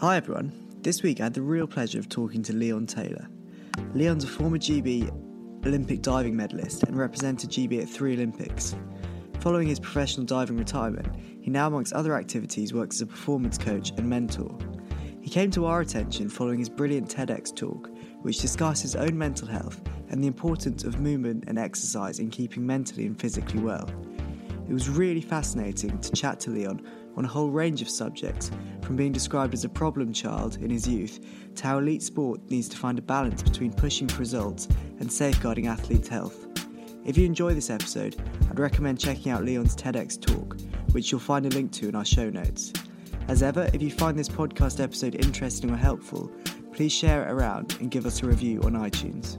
Hi everyone. This week I had the real pleasure of talking to Leon Taylor. Leon's a former GB Olympic diving medalist and represented GB at three Olympics. Following his professional diving retirement, he now, amongst other activities, works as a performance coach and mentor. He came to our attention following his brilliant TEDx talk, which discussed his own mental health and the importance of movement and exercise in keeping mentally and physically well. It was really fascinating to chat to Leon on a whole range of subjects, from being described as a problem child in his youth to how elite sport needs to find a balance between pushing for results and safeguarding athletes' health. If you enjoy this episode, I'd recommend checking out Leon's TEDx talk, which you'll find a link to in our show notes. As ever, if you find this podcast episode interesting or helpful, please share it around and give us a review on iTunes.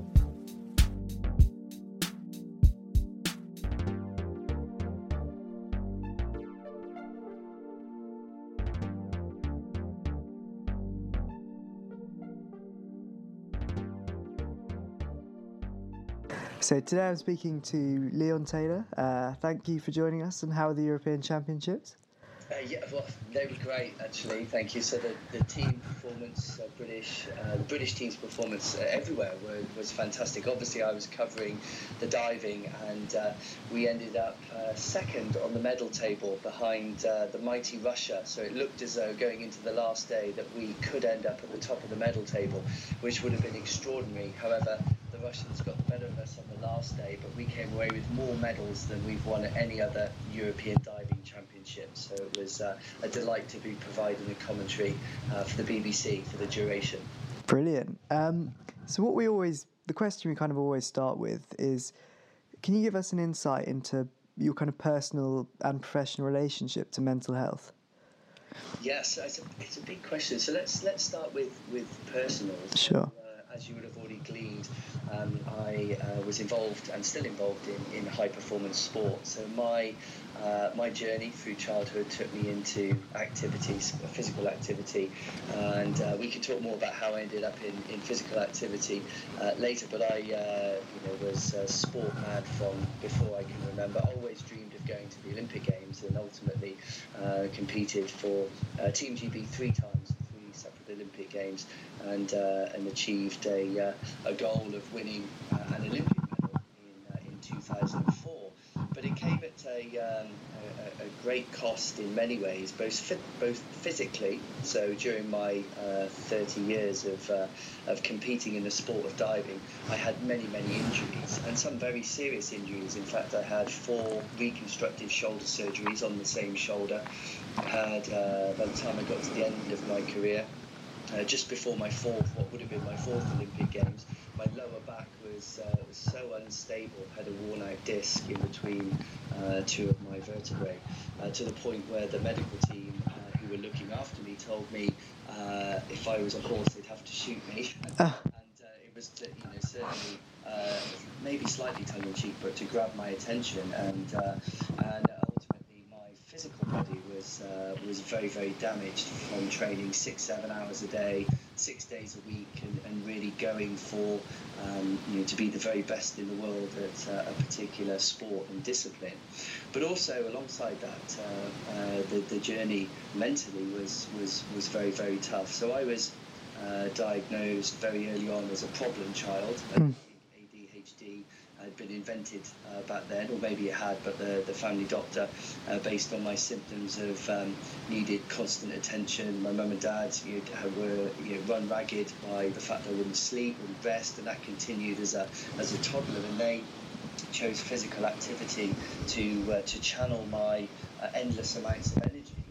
So today I'm speaking to Leon Taylor. Uh, thank you for joining us. And how are the European Championships? Uh, yeah, well, they were great actually. Thank you. So the, the team performance, uh, British, uh, the British team's performance uh, everywhere were, was fantastic. Obviously, I was covering the diving, and uh, we ended up uh, second on the medal table behind the mighty Russia. So it looked as though going into the last day that we could end up at the top of the medal table, which would have been extraordinary. However, the Russians got the better of us on the last day, but we came away with more medals than we've won at any other European diving championship. So it was uh, a delight to be providing the commentary uh, for the BBC for the duration. Brilliant. Um, so what we always, the question we kind of always start with is, can you give us an insight into your kind of personal and professional relationship to mental health? Yes, it's a, it's a big question. So let's let's start with with personal. Sure. Uh, as you would have already gleaned, um, I uh, was involved and still involved in, in high performance sport. So my uh, my journey through childhood took me into activities, physical activity, and uh, we can talk more about how I ended up in, in physical activity uh, later. But I, uh, you know, was sport mad from before I can remember. Always dreamed of going to the Olympic Games, and ultimately uh, competed for Team GB three times Olympic Games and uh, and achieved a, uh, a goal of winning uh, an Olympic medal in, uh, in 2004. But it came at a, um, a, a, great cost in many ways, both both physically. So during my uh, 30 years of uh, of competing in the sport of diving, I had many many injuries and some very serious injuries. In fact, I had four reconstructive shoulder surgeries on the same shoulder. I had by the time I got to the end of my career, uh, just before my fourth, what would have been my fourth Olympic Games, my lower back was, uh, was so unstable, had a worn out disc in between uh, two of my vertebrae, uh, to the point where the medical team uh, who were looking after me told me uh, if I was a horse, they'd have to shoot me. Ah. and it was, to, you know, certainly maybe slightly tongue in cheek, but to grab my attention and and ultimately my physical body was uh, was very very damaged from training six seven hours a day, six days a week, and, and really going for um, you know to be the very best in the world at uh, a particular sport and discipline. But also alongside that, uh, uh the the journey mentally was was was very very tough. So I was uh, diagnosed very early on as a problem child. Mm had been invented uh, back then, or maybe it had, but the, the family doctor, uh, based on my symptoms of um, needed constant attention, my mum and dad you know, were you know, run ragged by the fact I wouldn't sleep, wouldn't rest, and that continued as a, as a toddler. And they chose physical activity to, uh, to channel my uh, endless amounts of energy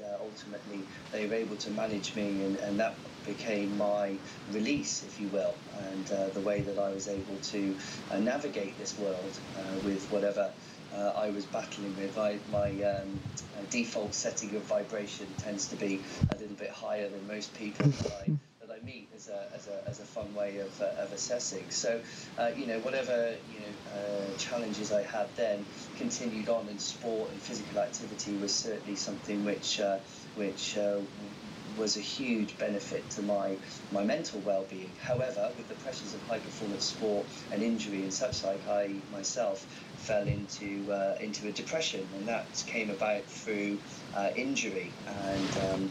uh, ultimately they were able to manage me, and, and that became my release, if you will, and uh, the way that I was able to uh, navigate this world uh, with whatever. Uh, I was battling with. I, my um, uh, default setting of vibration tends to be a little bit higher than most people that I, that I meet as a, as a, as a fun way of, of assessing. So, you know, whatever you know challenges I had then continued on in sport and physical activity was certainly something which which uh, was a huge benefit to my, my mental well-being. However, with the pressures of high-performance sport and injury and such like, I myself fell into uh, into a depression, and that came about through uh, injury. And um,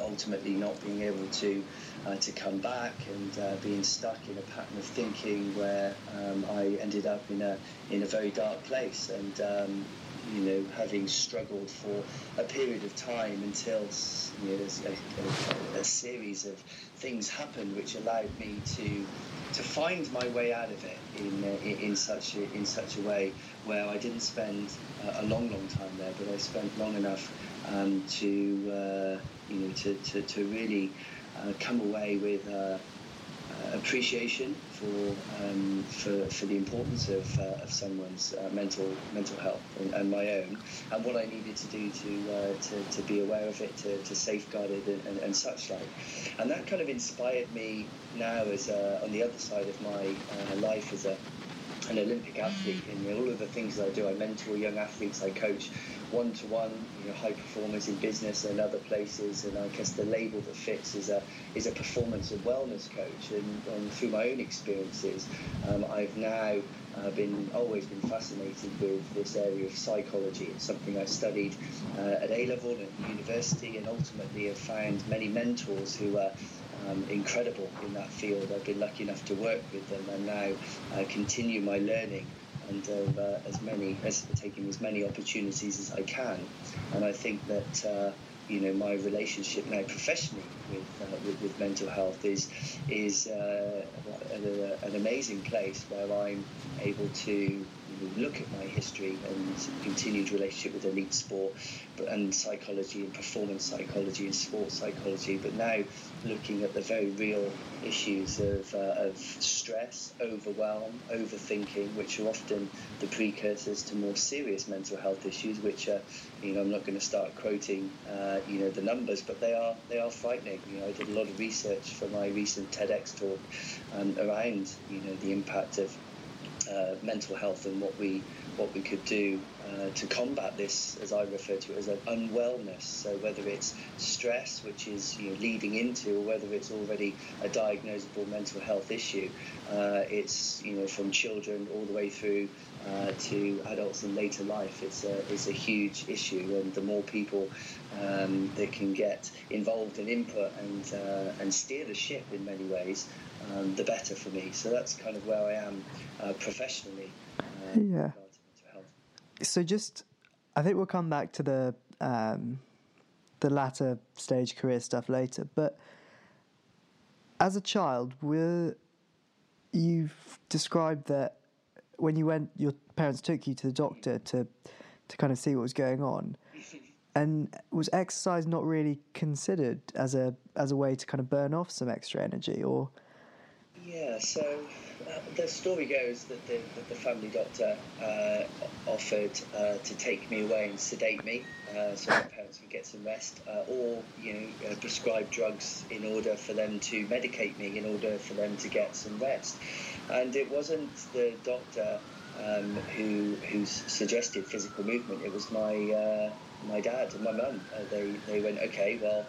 ultimately not being able to uh, to come back and uh, being stuck in a pattern of thinking where um, I ended up in a in a very dark place and um, you know having struggled for a period of time until you know a, a, a series of things happened which allowed me to to find my way out of it in uh, in such a, in such a way where I didn't spend uh, a long long time there but I spent long enough um, to uh, you know to, to, to really uh, come away with uh, uh, appreciation for, um, for for the importance of, of someone's mental mental health and, and, my own and what I needed to do to to, to be aware of it to, to safeguard it and, and, and, such like and that kind of inspired me now as on the other side of my life as a an Olympic athlete in all of the things that I do. I mentor young athletes, I coach one to one, you know, high performers in business and other places. And I guess the label that fits is a is a performance and wellness coach. And, and through my own experiences, um, I've now uh, been always been fascinated with this area of psychology. It's something I studied uh, at A level at university, and ultimately have found many mentors who are um, incredible in that field. I've been lucky enough to work with them, and now uh, continue my learning and uh, as many as taking as many opportunities as I can. And I think that uh, you know my relationship now professionally with uh, with, with, mental health is is uh, an amazing place where I'm able to look at my history and continued relationship with elite sport and psychology and performance psychology and sports psychology, but now looking at the very real issues of, uh, of stress, overwhelm, overthinking, which are often the precursors to more serious mental health issues, which are, you know, I'm not going to start quoting, uh, you know, the numbers, but they are they are frightening. You know, I did a lot of research for my recent TEDx talk um, around, you know, the impact of uh, mental health and what we what we could do uh, to combat this, as I refer to it as an unwellness. So whether it's stress, which is you know, leading into, or whether it's already a diagnosable mental health issue, uh, it's you know from children all the way through uh, to adults in later life. It's a it's a huge issue, and the more people um, that can get involved in input and uh, and steer the ship in many ways, um, the better for me. So that's kind of where I am uh, professionally. Uh, yeah. So just, I think we'll come back to the um, the latter stage career stuff later. But as a child, were you've described that when you went, your parents took you to the doctor to to kind of see what was going on. And was exercise not really considered as a as a way to kind of burn off some extra energy, or? Yeah, so uh, the story goes that the, that the family doctor uh, offered uh, to take me away and sedate me uh, so my parents could get some rest, uh, or you know, uh, prescribe drugs in order for them to medicate me in order for them to get some rest. And it wasn't the doctor um, who who suggested physical movement. It was my my dad and my mum. they they went, okay, well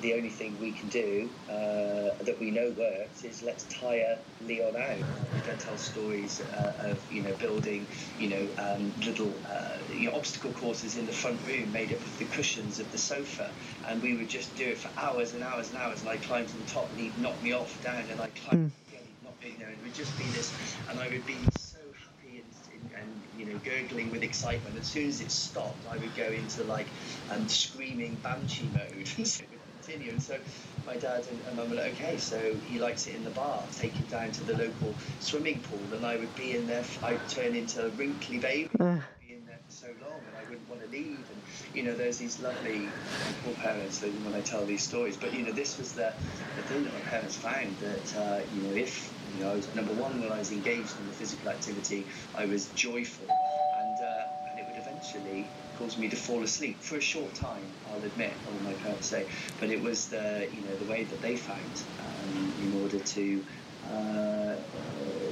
the only thing we can do uh, that we know works is let's tire Leon out. Can tell stories uh, of you know building you know um, little uh, you know, obstacle courses in the front room made up of the cushions of the sofa, and we would just do it for hours and hours and hours. And I climbed to the top, and he'd knock me off down, and I climbed mm. again, knock me down. It would just be this, and I would be so happy and, and you know gurgling with excitement. As soon as it stopped, I would go into like um, screaming banshee mode. continue. And so my dad and, and mum were like, okay, so he likes it in the bath, take him down to the local swimming pool, and I would be in there, I'd turn into a wrinkly baby. Uh. Be in there for so long, and I wouldn't want to leave. And you know, there's these lovely poor parents that when I tell these stories. But you know, this was the, the thing that my parents found that uh, you know, if you know, I was number one when I was engaged in the physical activity, I was joyful, and uh, and it would eventually caused me to fall asleep for a short time. I'll admit, all my parents say, but it was the you know the way that they found um, in order to uh,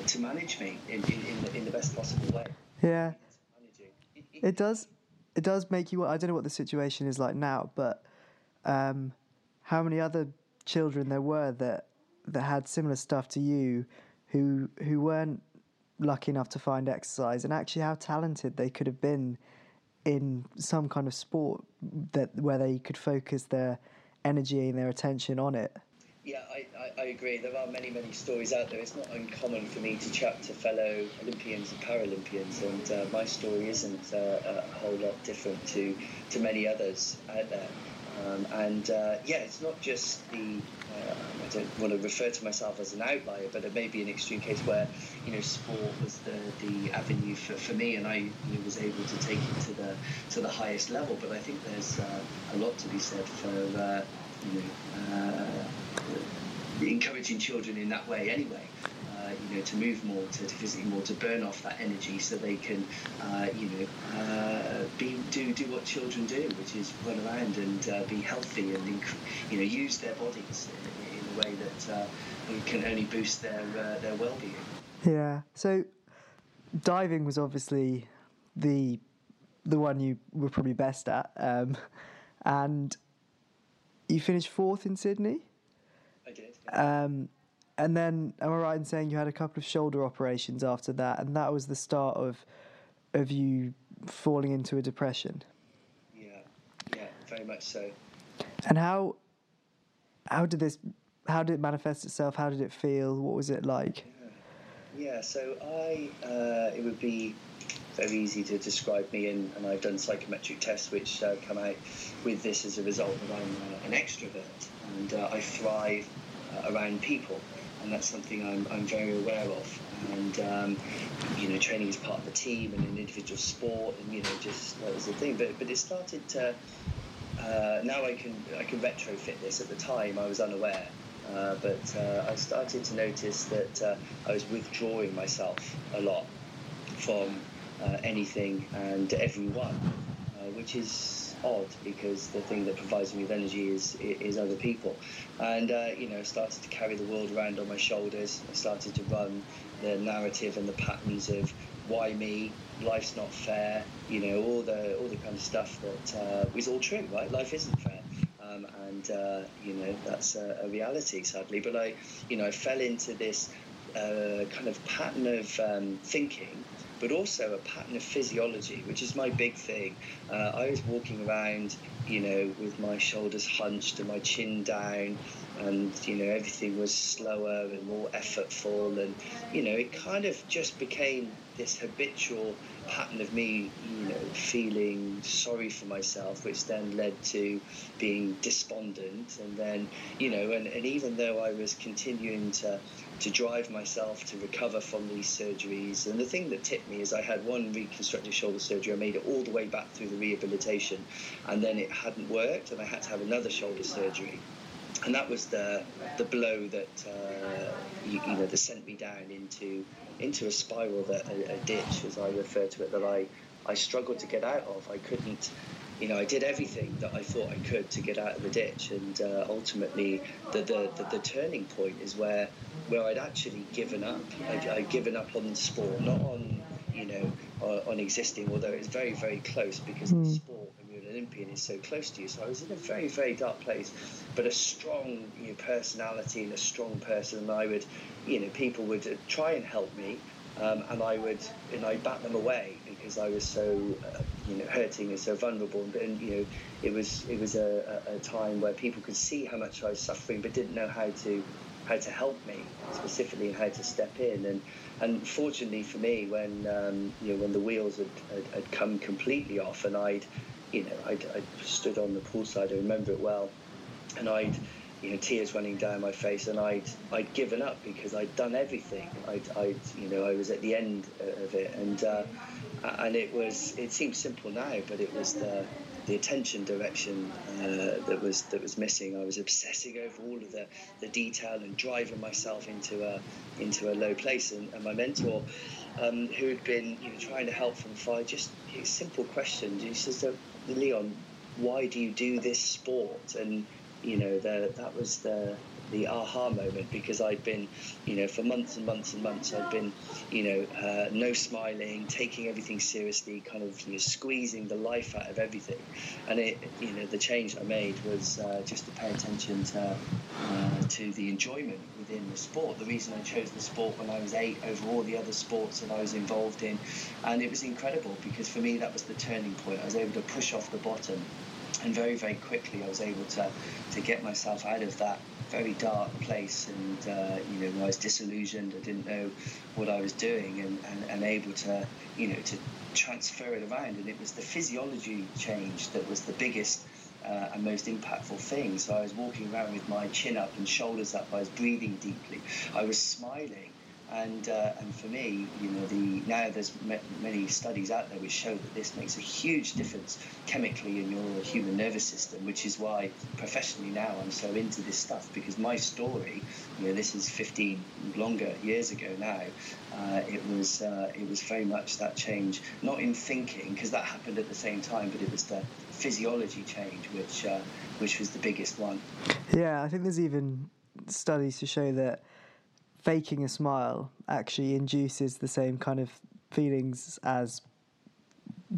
to manage me in, in, in, the, in the best possible way. Yeah, it does. It does make you. I don't know what the situation is like now, but um, how many other children there were that that had similar stuff to you, who who weren't lucky enough to find exercise, and actually how talented they could have been in some kind of sport that where they could focus their energy and their attention on it. Yeah, I, I, I, agree. There are many, many stories out there. It's not uncommon for me to chat to fellow Olympians and Paralympians, and uh, my story isn't uh, a whole lot different to, to many others out there. Um, and uh, yeah, it's not just the, uh, I don't want to refer to myself as an outlier, but it may be an extreme case where, you know, sport was the, the avenue for, for me and I you know, was able to take it to the, to the highest level. But I think there's uh, a lot to be said for, uh, you know, uh, encouraging children in that way anyway. You know, to move more, to, to physically more, to burn off that energy, so they can, uh, you know, uh, be do do what children do, which is run around and uh, be healthy and inc- you know use their bodies in, in a way that uh, can only boost their their well-being. Yeah. So, diving was obviously the the one you were probably best at, um, and you finished fourth in Sydney. I did. Um, and then, am I right in saying you had a couple of shoulder operations after that, and that was the start of of you falling into a depression? Yeah, yeah, very much so. And how how did this how did it manifest itself? How did it feel? What was it like? Yeah, yeah so I uh, it would be very easy to describe me, and, and I've done psychometric tests which uh, come out with this as a result that I'm uh, an extrovert and uh, I thrive uh, around people and that's something I'm, I'm very aware of. And um, you know, training is part of the team and an individual sport, and you know, just that was the thing. But but it started to. Uh, now I can I can retrofit this. At the time, I was unaware, uh, but uh, I started to notice that uh, I was withdrawing myself a lot from uh, anything and everyone, uh, which is odd because the thing that provides me with energy is is other people. And uh, you know, started to carry the world around on my shoulders. I started to run the narrative and the patterns of why me, life's not fair. You know, all the all the kind of stuff that uh, is all true, right? Life isn't fair. Um, and uh, you know that's a, a, reality, sadly. But I, you know, I fell into this uh, kind of pattern of um, thinking but also a pattern of physiology, which is my big thing. Uh, I was walking around, you know, with my shoulders hunched and my chin down, and you know everything was slower and more effortful, and you know it kind of just became this habitual pattern of me, you know, feeling sorry for myself, which then led to being despondent, and then you know, and, and even though I was continuing to to drive myself to recover from these surgeries. And the thing that tipped me is I had one reconstructive shoulder surgery. I made it all the way back through the rehabilitation, and then it hadn't worked, and I had to have another shoulder surgery. And that was the the blow that uh, you, you, know that sent me down into into a spiral, that a, a ditch, as I refer to it, that I I struggled to get out of. I couldn't you know, I did everything that I thought I could to get out of the ditch, and uh, ultimately, the, the, the, the, turning point is where where I'd actually given up. I'd, I'd given up on the sport, not on you know on, on existing, although it's very very close because mm. the sport and you're an Olympian is so close to you. So I was in a very very dark place, but a strong you know, personality and a strong person, and I would, you know, people would uh, try and help me. Um, and I would, and I bat them away because I was so, uh, you know, hurting and so vulnerable. And, and you know, it was it was a, a, time where people could see how much I was suffering, but didn't know how to how to help me specifically and how to step in. And and fortunately for me, when um, you know when the wheels had, had, had, come completely off, and I'd you know I'd, I'd stood on the poolside, I remember it well, and I'd you know tears running down my face, and I'd I'd given up because I'd done everything. I'd, I'd you know I was at the end of it, and uh, and it was it seems simple now, but it was the the attention direction uh, that was that was missing. I was obsessing over all of the, the detail and driving myself into a into a low place. And, and my mentor, um, who had been you know trying to help from far, just simple question. He says, "Leon, why do you do this sport?" And you know the, that was the the aha moment because I'd been, you know, for months and months and months, I'd been, you know, uh, no smiling, taking everything seriously, kind of you know, squeezing the life out of everything. And it, you know, the change I made was uh, just to pay attention to uh, to the enjoyment within the sport. The reason I chose the sport when I was eight over all the other sports that I was involved in, and it was incredible because for me that was the turning point. I was able to push off the bottom and very very quickly I was able to to get myself out of that very dark place and uh, you know I was disillusioned I didn't know what I was doing and, and, and able to you know to transfer it around. And it was the physiology change that was the biggest uh, and most impactful thing. So I was walking around with my chin up and shoulders up. I was breathing deeply. I was smiling and uh, and for me, you know, the now there's many studies out there which show that this makes a huge difference chemically in your human nervous system, which is why professionally now I'm so into this stuff because my story, you know, this is 15 longer years ago now. Uh, it was uh, it was very much that change, not in thinking because that happened at the same time, but it was the physiology change which uh, which was the biggest one. Yeah, I think there's even studies to show that faking a smile actually induces the same kind of feelings as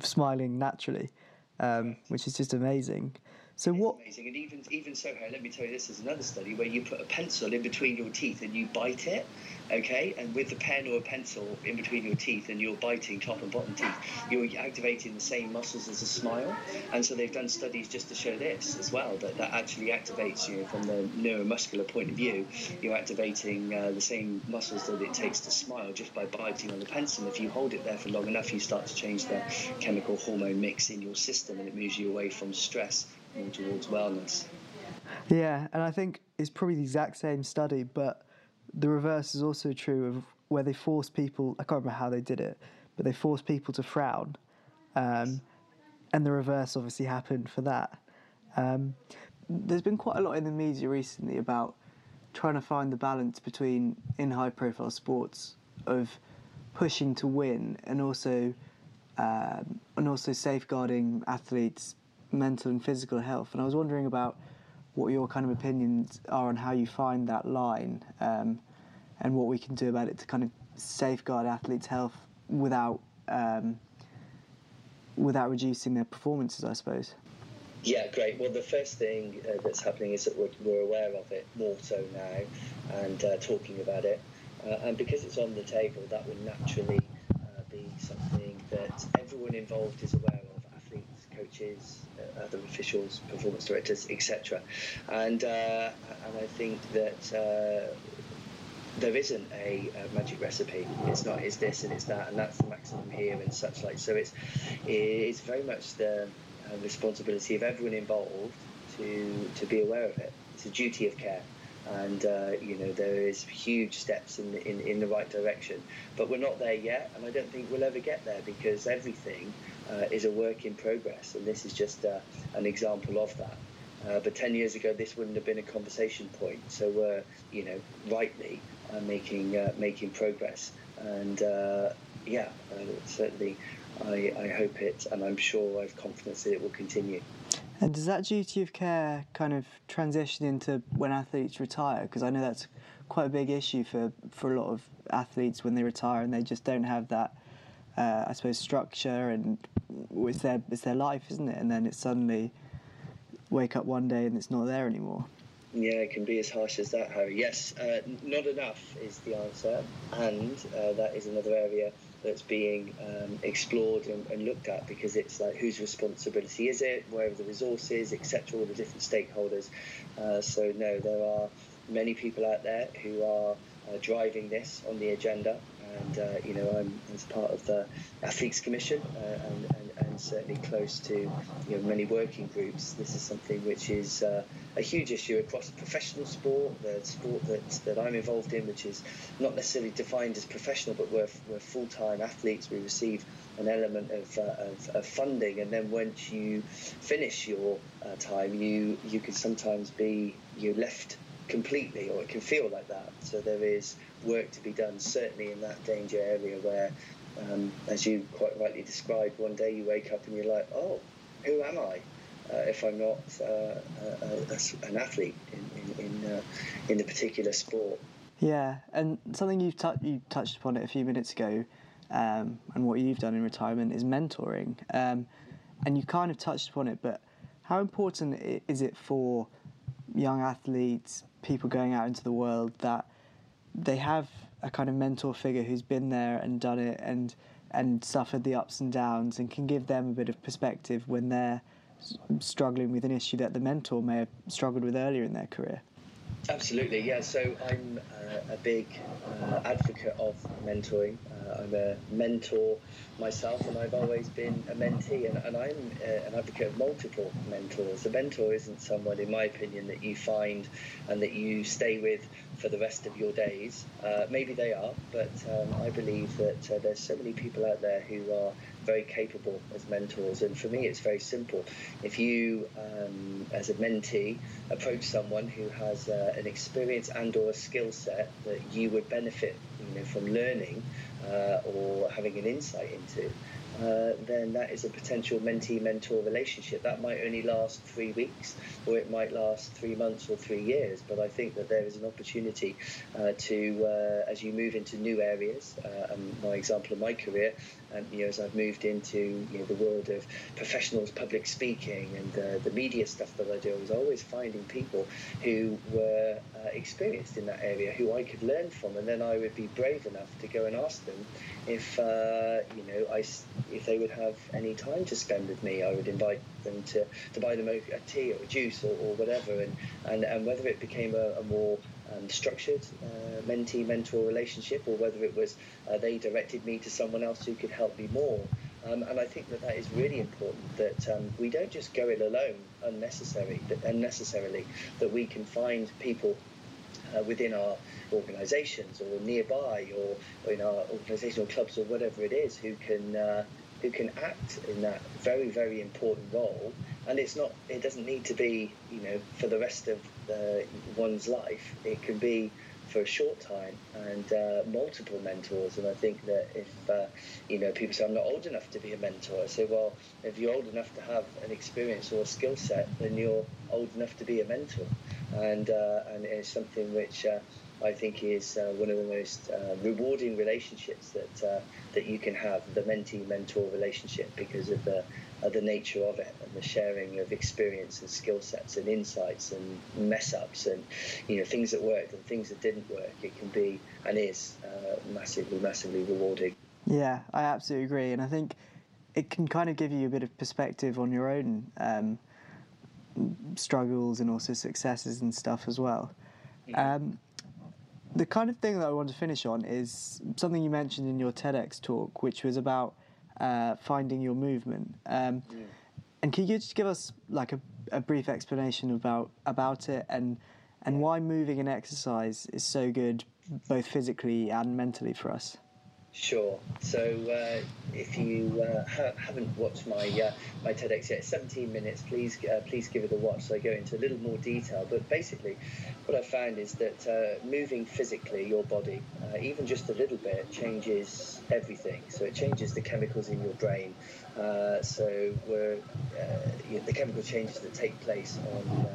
smiling naturally, um, which is just amazing. So it's what? Amazing, and even even so, let me tell you, this is another study where you put a pencil in between your teeth and you bite it, okay, and with the pen or a pencil in between your teeth and you're biting top and bottom teeth, you're activating the same muscles as a smile, and so they've done studies just to show this as well that that actually activates you from the neuromuscular point of view. You're activating uh, the same muscles that it takes to smile just by biting on the pencil. If you hold it there for long enough, you start to change the chemical hormone mix in your system, and it moves you away from stress towards wellness. Yeah, and I think it's probably the exact same study, but the reverse is also true of where they force people. I can't remember how they did it, but they force people to frown, um, and the reverse obviously happened for that. Um, there's been quite a lot in the media recently about trying to find the balance between in high-profile sports of pushing to win and also um, and also safeguarding athletes mental and physical health. And I was wondering about what your kind of opinions are on how you find that line um, and what we can do about it to kind of safeguard athletes' health without um, without reducing their performances, I suppose. Yeah, great. Well, the first thing uh, that's happening is that we're, we're, aware of it more so now and uh, talking about it. Uh, and because it's on the table, that will naturally uh, be something that everyone involved is aware of coaches, uh, other officials, performance directors, etc. And uh, and I think that uh, there isn't a, a, magic recipe. It's not it's this and it's that and that's the maximum here and such like. So it's it's very much the responsibility of everyone involved to to be aware of it. It's a duty of care and uh, you know there is huge steps in, in in the right direction but we're not there yet and I don't think we'll ever get there because everything uh, is a work in progress and this is just uh, an example of that. Uh, but 10 years ago this wouldn't have been a conversation point. So we're you know rightly uh, making uh, making progress. And yeah certainly I, I hope it and I'm sure I have confidence that it will continue. And does that duty of care kind of transition into when athletes retire? Because I know that's quite a big issue for, for a lot of athletes when they retire and they just don't have that, uh, I suppose, structure and it's their, it's their life, isn't it? And then it's suddenly wake up one day and it's not there anymore. Yeah, it can be as harsh as that, Harry. Yes, uh, not enough is the answer, and uh, that is another area that's being um, explored and, and, looked at because it's like whose responsibility is it, where are the resources, etc., all the different stakeholders. Uh, so no, there are many people out there who are uh, driving this on the agenda, and uh, you know I'm as part of the Athletes Commission uh, and, and, and, certainly close to you know many working groups. This is something which is uh, a huge issue across professional sport, the sport that, that I'm involved in, which is not necessarily defined as professional, but we're, we're full time athletes. We receive an element of, uh, of, of, funding, and then once you finish your uh, time, you you can sometimes be you left completely, or it can feel like that. So there is work to be done, certainly in that danger area where, um, as you quite rightly described, one day you wake up and you're like, oh, who am I? Uh, if I'm not uh, uh, an athlete in in in, uh, in the particular sport. Yeah, and something you've t- you touched upon it a few minutes ago, um, and what you've done in retirement is mentoring, um, and you kind of touched upon it. But how important is it for young athletes, people going out into the world, that they have a kind of mentor figure who's been there and done it and and suffered the ups and downs and can give them a bit of perspective when they're struggling with an issue that the mentor may have struggled with earlier in their career. Absolutely, yeah. So I'm uh, a big uh, advocate of mentoring. Uh, I'm a mentor myself, and I've always been a mentee, and, and I'm uh, an advocate of multiple mentors. A mentor isn't someone, in my opinion, that you find and that you stay with for the rest of your days. Uh, maybe they are, but um, I believe that uh, there's so many people out there who are very capable as mentors. And for me, it's very simple. If you, um, as a mentee, approach someone who has uh, an experience and/or a skill set that you would benefit, you know, from learning uh, or having an insight into, uh, then that is a potential mentee mentor relationship. That might only last three weeks or it might last three months or three years. But I think that there is an opportunity uh, to, uh, as you move into new areas, uh, and my example of my career, and you know, as I've moved into you know, the world of professionals, public speaking, and uh, the media stuff that I do, I was always finding people who were uh, experienced in that area, who I could learn from, and then I would be brave enough to go and ask them if uh, you know I if they would have any time to spend with me. I would invite them to, to buy them a, a tea or a juice or, or whatever, and, and and whether it became a, a more um, structured uh, mentee mentor relationship or whether it was uh, they directed me to someone else who could help me more. Um, and I think that that is really important that um, we don't just go it alone unnecessary, unnecessarily, that we can find people uh, within our organisations or nearby or, or, in our organisational clubs or whatever it is who can uh, who can act in that very very important role and it's not it doesn't need to be you know for the rest of uh, one's life it can be for a short time and uh, multiple mentors. And I think that if uh, you know people say I'm not old enough to be a mentor I say well if you're old enough to have an experience or a skill set then you're old enough to be a mentor. And uh, and it's something which uh, I think is uh, one of the most uh, rewarding relationships that uh, that you can have, the mentee-mentor relationship, because of the uh, the nature of it and the sharing of experience and skill sets and insights and mess ups and you know things that worked and things that didn't work. It can be and is uh, massively, massively rewarding. Yeah, I absolutely agree, and I think it can kind of give you a bit of perspective on your own um, struggles and also successes and stuff as well. Um, the kind of thing that I want to finish on is something you mentioned in your TEDx talk, which was about uh, finding your movement. Um, yeah. And can you just give us like a, a, brief explanation about about it and and why moving and exercise is so good, both physically and mentally for us? Sure. So uh, if you uh, ha- haven't watched my uh, my TEDx yet, 17 minutes. Please uh, please give it a watch. So I go into a little more detail. But basically, what I found is that uh, moving physically your body, uh, even just a little bit, changes everything. So it changes the chemicals in your brain. so you know, the chemical changes that take place on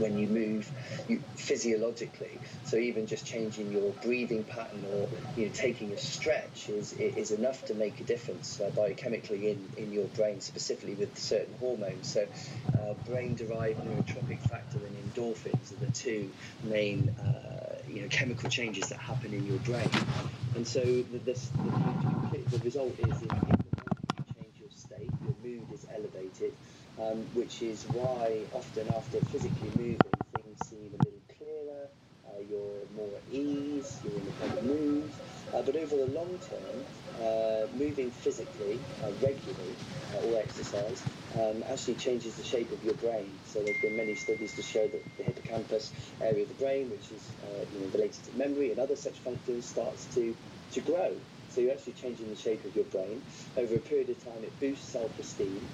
when you move you, physiologically. So even just changing your breathing pattern or you know, taking a stretch is, is enough to make a difference uh, biochemically in, in your brain, specifically with certain hormones. So uh, brain-derived neurotrophic factor and endorphins are the two main uh, you know, chemical changes that happen in your brain. And so the, this, the, the result is in, in you change your state, your mood is elevated, um, which is why often after physically moving, things seem a little clearer, uh, you're more at ease, you're in a better mood. Uh, but over the long term, uh, moving physically, uh, regularly, uh, or exercise, um, actually changes the shape of your brain. So there's been many studies to show that the hippocampus area of the brain, which is uh, you know, related to memory and other such functions, starts to, to grow. So you're actually changing the shape of your brain. Over a period of time, it boosts self-esteem,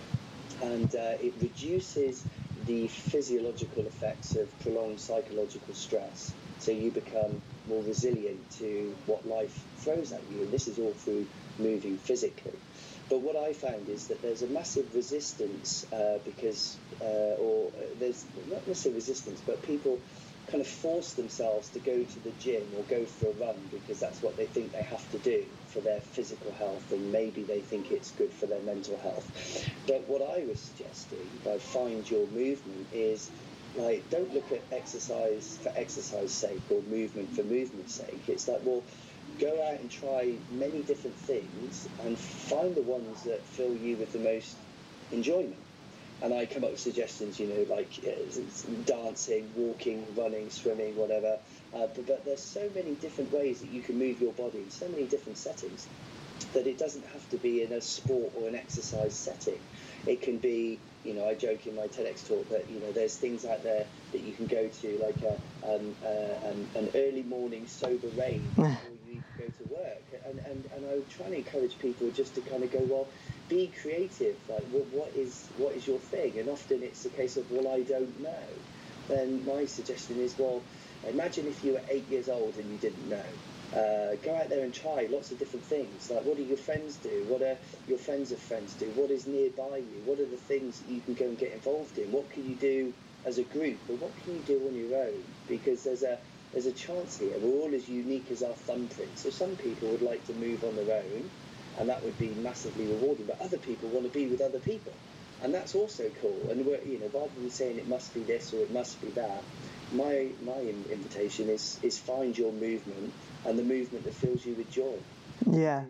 and uh, it reduces the physiological effects of prolonged psychological stress. So you become more resilient to what life throws at you, and this is all through moving physically. But what I found is that there's a massive resistance uh, because, uh, or uh, there's not necessarily resistance, but people kind of force themselves to go to the gym or go for a run because that's what they think they have to do for their physical health and maybe they think it's good for their mental health. But what I was suggesting by find your movement is like don't look at exercise for exercise sake or movement for movement's sake. It's like well go out and try many different things and find the ones that fill you with the most enjoyment and I come up with suggestions, you know, like uh, dancing, walking, running, swimming, whatever. Uh, but, but there's so many different ways that you can move your body in so many different settings that it doesn't have to be in a sport or an exercise setting. It can be, you know, I joke in my TEDx talk that you know there's things out there that you can go to, like a, um, uh, um, an early morning sober rain before you go to work, and, and and I try and encourage people just to kind of go, well, be creative. Like, what, what is what is your thing? And often it's a case of, well, I don't know. Then my suggestion is, well, imagine if you were eight years old and you didn't know. Uh, go out there and try lots of different things. Like, what do your friends do? What are your friends of friends do? What is nearby you? What are the things that you can go and get involved in? What can you do as a group, But what can you do on your own? Because there's a there's a chance here. We're all as unique as our thumbprint. So some people would like to move on their own, and that would be massively rewarding. But other people want to be with other people, and that's also cool. And we're, you know, rather than saying it must be this or it must be that, my my invitation is is find your movement and the movement that fills you with joy. Yeah.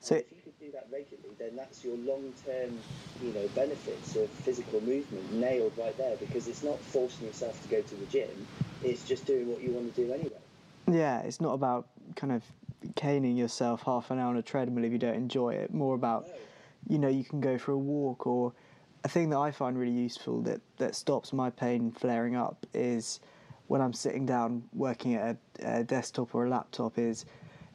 So if you could do that regularly, then that's your long-term, you know, benefits of physical movement nailed right there. Because it's not forcing yourself to go to the gym; it's just doing what you want to do anyway. Yeah, it's not about kind of caning yourself half an hour on a treadmill if you don't enjoy it. More about, you know, you can go for a walk or a thing that I find really useful that that stops my pain flaring up is when I'm sitting down working at a, a, desktop or a laptop is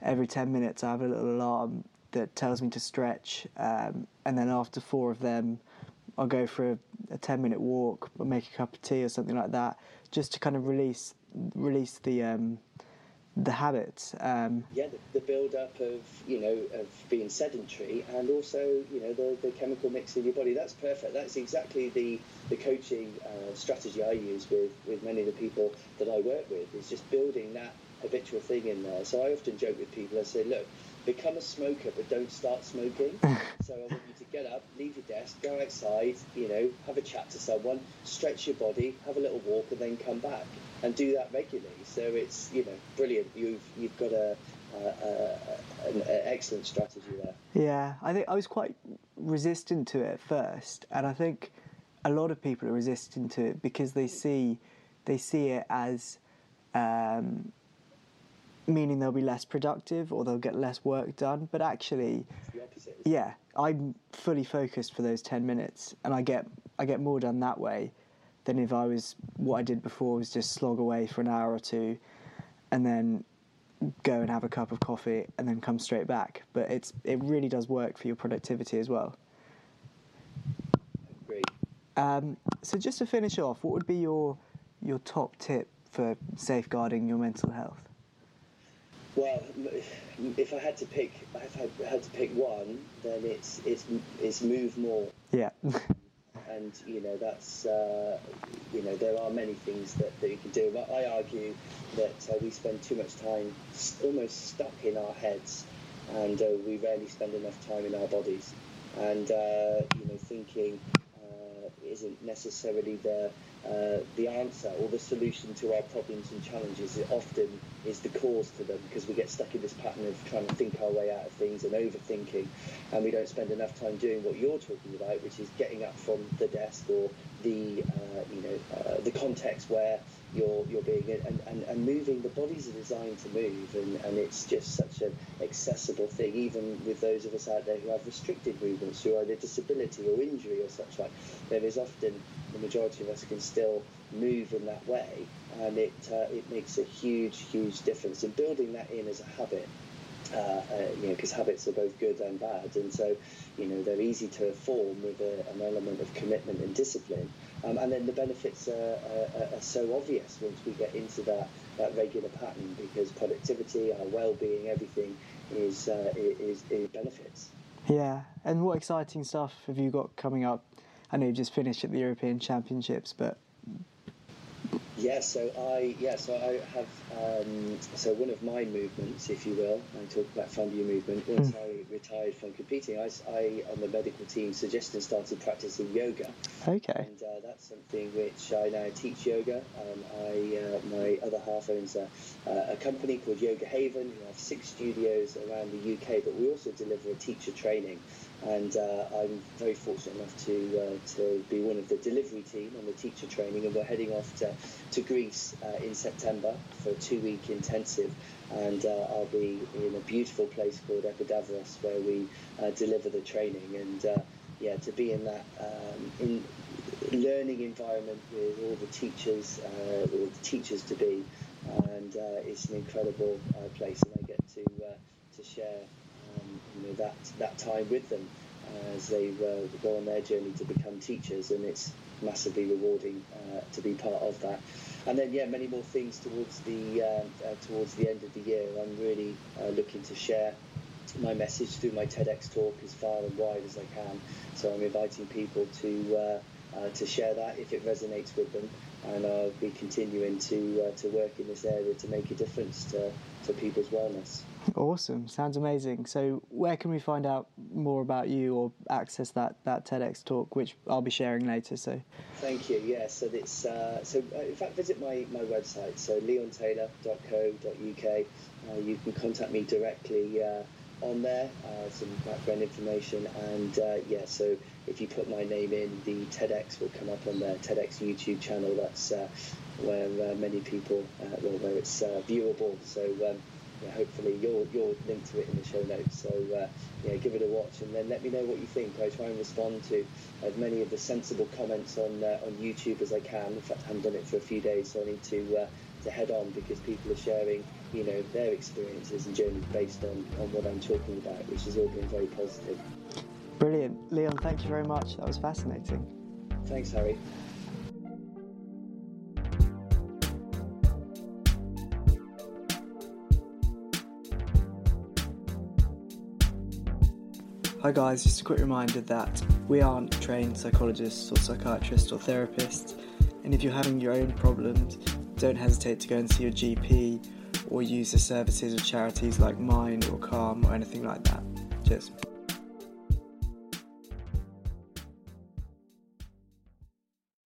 every 10 minutes I have a little alarm that tells me to stretch, um, and then after four of them, I'll go for a, a 10 minute walk or make a cup of tea or something like that, just to kind of release release the um, the habits. Um, yeah, the, the build up of you know of being sedentary and also you know the, the chemical mix in your body. That's perfect. That's exactly the the coaching uh, strategy I use with with many of the people that I work with. Is just building that habitual thing in there. So I often joke with people. I say, look, become a smoker, but don't start smoking. so I want you to get up, leave your desk, go outside, you know, have a chat to someone, stretch your body, have a little walk, and then come back and do that regularly. So it's you know brilliant. You've you've got a, a, a an excellent strategy there. Yeah, I think I was quite resistant to it at first, and I think a lot of people are resistant to it because they see they see it as um, meaning they'll be less productive or they'll get less work done. But actually, yeah, I'm fully focused for those ten minutes, and I get I get more done that way than if I was what I did before was just slog away for an hour or two, and then go and have a cup of coffee and then come straight back. But it's it really does work for your productivity as well. Great. Um, so just to finish off, what would be your your top tip for safeguarding your mental health? Well, if I had to pick, if I had to pick one, then it's it's it's move more. Yeah. and you know that's uh, you know there are many things that, that you can do. But I argue that uh, we spend too much time almost stuck in our heads, and uh, we rarely spend enough time in our bodies. And uh, you know, thinking uh, isn't necessarily the uh, the answer or the solution to our problems and challenges. Often is the cause to them because we get stuck in this pattern of trying to think our way out of things and overthinking, and we don't spend enough time doing what you're talking about, which is getting up from the desk or the uh, you know uh, the context where you're you're being and, and, and moving. The bodies are designed to move, and, and it's just such an accessible thing, even with those of us out there who have restricted movements, who either disability or injury or such like. There is often the majority of us can still move in that way, and it uh, it makes a huge huge difference. And building that in as a habit uh, uh, you know, because habits are both good and bad, and so, you know, they're easy to form with a, an element of commitment and discipline. Um, and then the benefits are, are, are, so obvious once we get into that, that regular pattern because productivity, our well-being, everything is, uh, is, is benefits. Yeah, and what exciting stuff have you got coming up? I know you've just finished at the European Championships, but yeah, so I yeah, so I have um, so one of my movements, if you will, I talk about fund your movement. Once mm. I retired from competing, I, I on the medical team suggested and started practicing yoga. Okay. And uh, that's something which I now teach yoga. Um, I uh, my other half owns a, a company called Yoga Haven. We have six studios around the UK, but we also deliver a teacher training and uh, I'm very fortunate enough to uh, to be one of the delivery team on the teacher training, and we're heading off to, to Greece uh, in September for a two week intensive, and uh, I'll be in a beautiful place called Epidavros where we uh, deliver the training, and uh, yeah, to be in that um, in learning environment with all the teachers, all the teachers to be, and it's an incredible place, and I get to to share you know that that time with them as they uh, go on their journey to become teachers, and it's massively rewarding uh, to be part of that. And then, yeah, many more things towards the uh, uh towards the end of the year. I'm really uh, looking to share my message through my TEDx talk as far and wide as I can. So I'm inviting people to uh, to share that if it resonates with them, and I'll be continuing to to work in this area to make a difference to, to people's wellness. Awesome, sounds amazing. So, where can we find out more about you or access that, that TEDx talk, which I'll be sharing later? So, thank you. Yeah, so it's uh, so uh, in fact, visit my, my website, so leontaylor.co.uk. Uh, you can contact me directly uh, on there, uh, some background information, and uh, yeah, so if you put my name in, the TEDx will come up on the TEDx YouTube channel. That's where many people, well, where it's viewable. So. Um, yeah, hopefully you'll you'll link to it in the show notes. So uh, yeah, give it a watch and then let me know what you think. I try and respond to as many of the sensible comments on uh, on YouTube as I can. In fact, I haven't done it for a few days, so I need to uh, to head on because people are sharing you know their experiences and journeys based on on what I'm talking about, which has all been very positive. Brilliant, Leon. Thank you very much. That was fascinating. Thanks, Harry. Hi guys, just a quick reminder that we aren't trained psychologists or psychiatrists or therapists, and if you're having your own problems, don't hesitate to go and see your GP or use the services of charities like Mind or Calm or anything like that. Cheers.